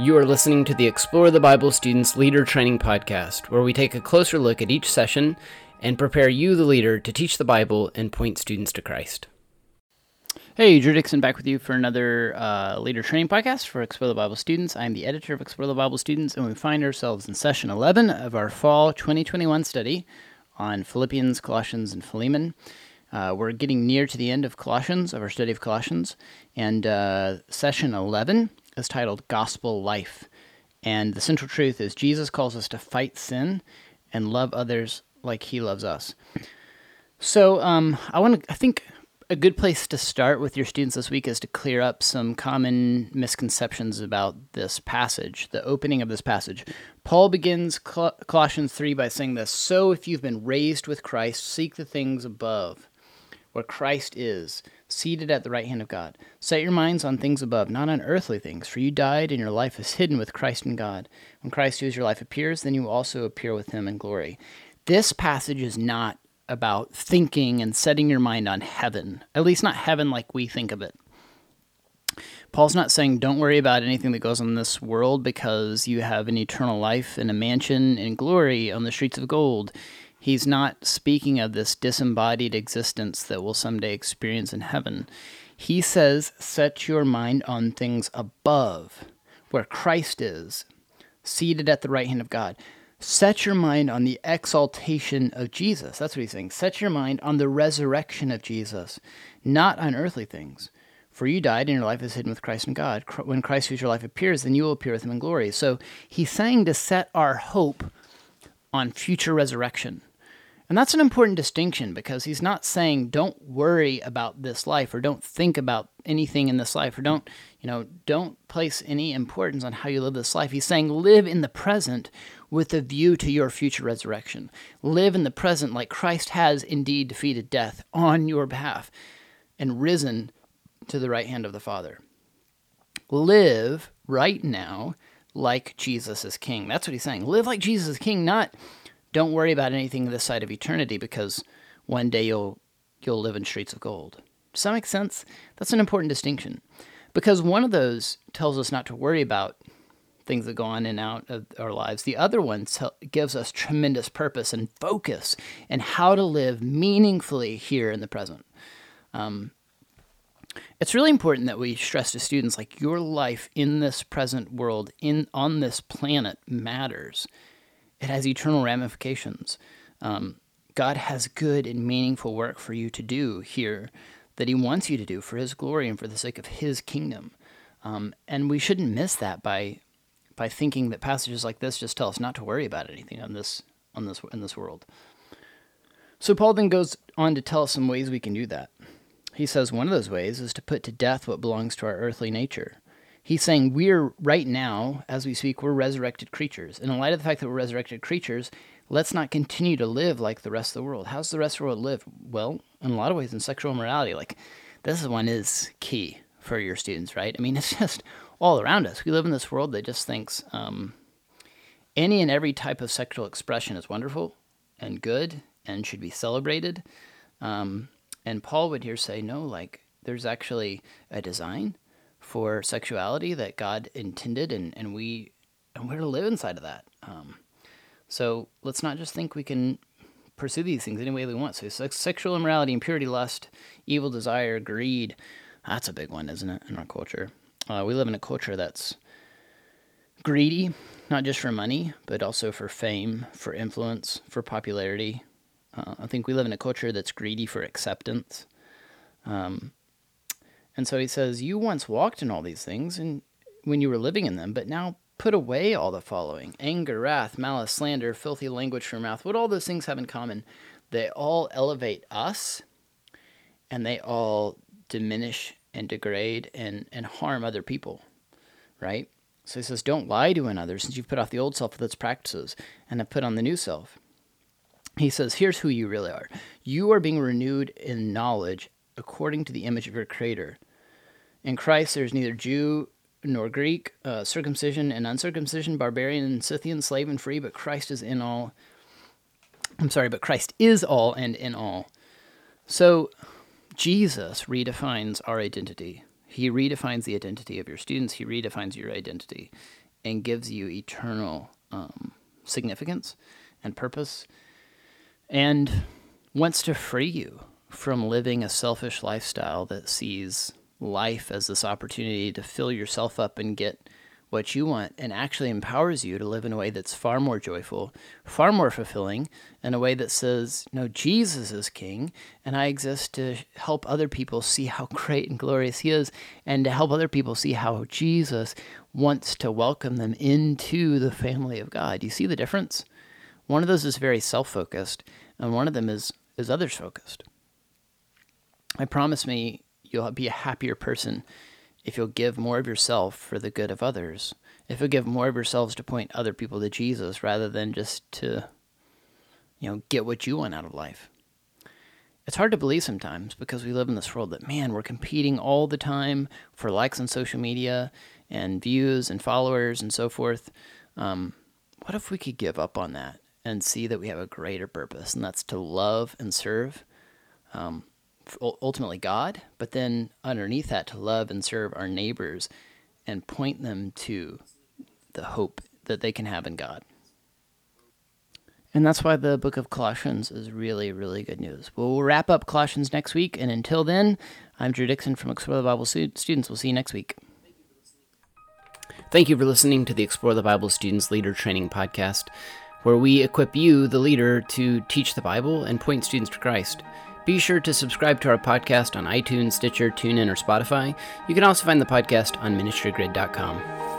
You are listening to the Explore the Bible Students Leader Training Podcast, where we take a closer look at each session and prepare you, the leader, to teach the Bible and point students to Christ. Hey, Drew Dixon back with you for another uh, leader training podcast for Explore the Bible Students. I'm the editor of Explore the Bible Students, and we find ourselves in session 11 of our fall 2021 study on Philippians, Colossians, and Philemon. Uh, we're getting near to the end of Colossians, of our study of Colossians, and uh, session 11 is titled Gospel Life. And the central truth is Jesus calls us to fight sin and love others like he loves us. So um, I want to, I think a good place to start with your students this week is to clear up some common misconceptions about this passage, the opening of this passage. Paul begins Col- Colossians 3 by saying this So if you've been raised with Christ, seek the things above, where Christ is, seated at the right hand of God. Set your minds on things above, not on earthly things, for you died and your life is hidden with Christ in God. When Christ, who is your life, appears, then you will also appear with him in glory. This passage is not about thinking and setting your mind on heaven, at least not heaven like we think of it. Paul's not saying don't worry about anything that goes on in this world because you have an eternal life and a mansion in glory on the streets of gold. He's not speaking of this disembodied existence that we'll someday experience in heaven. He says, set your mind on things above, where Christ is, seated at the right hand of God. Set your mind on the exaltation of Jesus. That's what he's saying. Set your mind on the resurrection of Jesus, not on earthly things. For you died, and your life is hidden with Christ in God. When Christ, who's your life, appears, then you will appear with him in glory. So he's saying to set our hope on future resurrection. And that's an important distinction because he's not saying don't worry about this life or don't think about anything in this life or don't, you know, don't place any importance on how you live this life. He's saying live in the present with a view to your future resurrection. Live in the present like Christ has indeed defeated death on your behalf and risen to the right hand of the Father. Live right now like Jesus is king. That's what he's saying. Live like Jesus is king, not don't worry about anything this side of eternity because one day you'll you'll live in streets of gold. Does that make sense? That's an important distinction. Because one of those tells us not to worry about things that go on and out of our lives. The other one gives us tremendous purpose and focus and how to live meaningfully here in the present. Um, it's really important that we stress to students like your life in this present world, in on this planet, matters it has eternal ramifications. Um, God has good and meaningful work for you to do here that He wants you to do for His glory and for the sake of His kingdom. Um, and we shouldn't miss that by by thinking that passages like this just tell us not to worry about anything on this on this in this world. So Paul then goes on to tell us some ways we can do that. He says one of those ways is to put to death what belongs to our earthly nature. He's saying we're right now, as we speak, we're resurrected creatures. And in light of the fact that we're resurrected creatures, let's not continue to live like the rest of the world. How's the rest of the world live? Well, in a lot of ways, in sexual immorality. Like, this one is key for your students, right? I mean, it's just all around us. We live in this world that just thinks um, any and every type of sexual expression is wonderful and good and should be celebrated. Um, and Paul would here say, no, like, there's actually a design for sexuality that God intended, and, and we and we're to live inside of that. Um, so let's not just think we can pursue these things any way we want. So sexual immorality, impurity, lust, evil desire, greed. That's a big one, isn't it, in our culture? Uh, we live in a culture that's greedy, not just for money, but also for fame, for influence, for popularity. Uh, I think we live in a culture that's greedy for acceptance. Um, and so he says, You once walked in all these things and when you were living in them, but now put away all the following anger, wrath, malice, slander, filthy language from your mouth. What all those things have in common? They all elevate us and they all diminish and degrade and, and harm other people, right? So he says, Don't lie to another since you've put off the old self with its practices and have put on the new self. He says, Here's who you really are. You are being renewed in knowledge according to the image of your Creator. In Christ, there is neither Jew nor Greek, uh, circumcision and uncircumcision, barbarian and Scythian, slave and free, but Christ is in all. I'm sorry, but Christ is all and in all. So Jesus redefines our identity. He redefines the identity of your students. He redefines your identity. and gives you eternal um, significance and purpose and wants to free you from living a selfish lifestyle that sees life as this opportunity to fill yourself up and get what you want and actually empowers you to live in a way that's far more joyful, far more fulfilling, in a way that says, No, Jesus is King, and I exist to help other people see how great and glorious He is, and to help other people see how Jesus wants to welcome them into the family of God. You see the difference? One of those is very self focused, and one of them is, is others focused. I promise me you'll be a happier person if you'll give more of yourself for the good of others. If you'll give more of yourselves to point other people to Jesus rather than just to, you know, get what you want out of life. It's hard to believe sometimes because we live in this world that, man, we're competing all the time for likes on social media and views and followers and so forth. Um, what if we could give up on that and see that we have a greater purpose, and that's to love and serve? Um, ultimately God, but then underneath that to love and serve our neighbors and point them to the hope that they can have in God. And that's why the book of Colossians is really, really good news. We'll wrap up Colossians next week. And until then, I'm Drew Dixon from Explore the Bible Students. We'll see you next week. Thank you for listening to the Explore the Bible Students Leader Training Podcast, where we equip you, the leader, to teach the Bible and point students to Christ. Be sure to subscribe to our podcast on iTunes, Stitcher, TuneIn, or Spotify. You can also find the podcast on ministrygrid.com.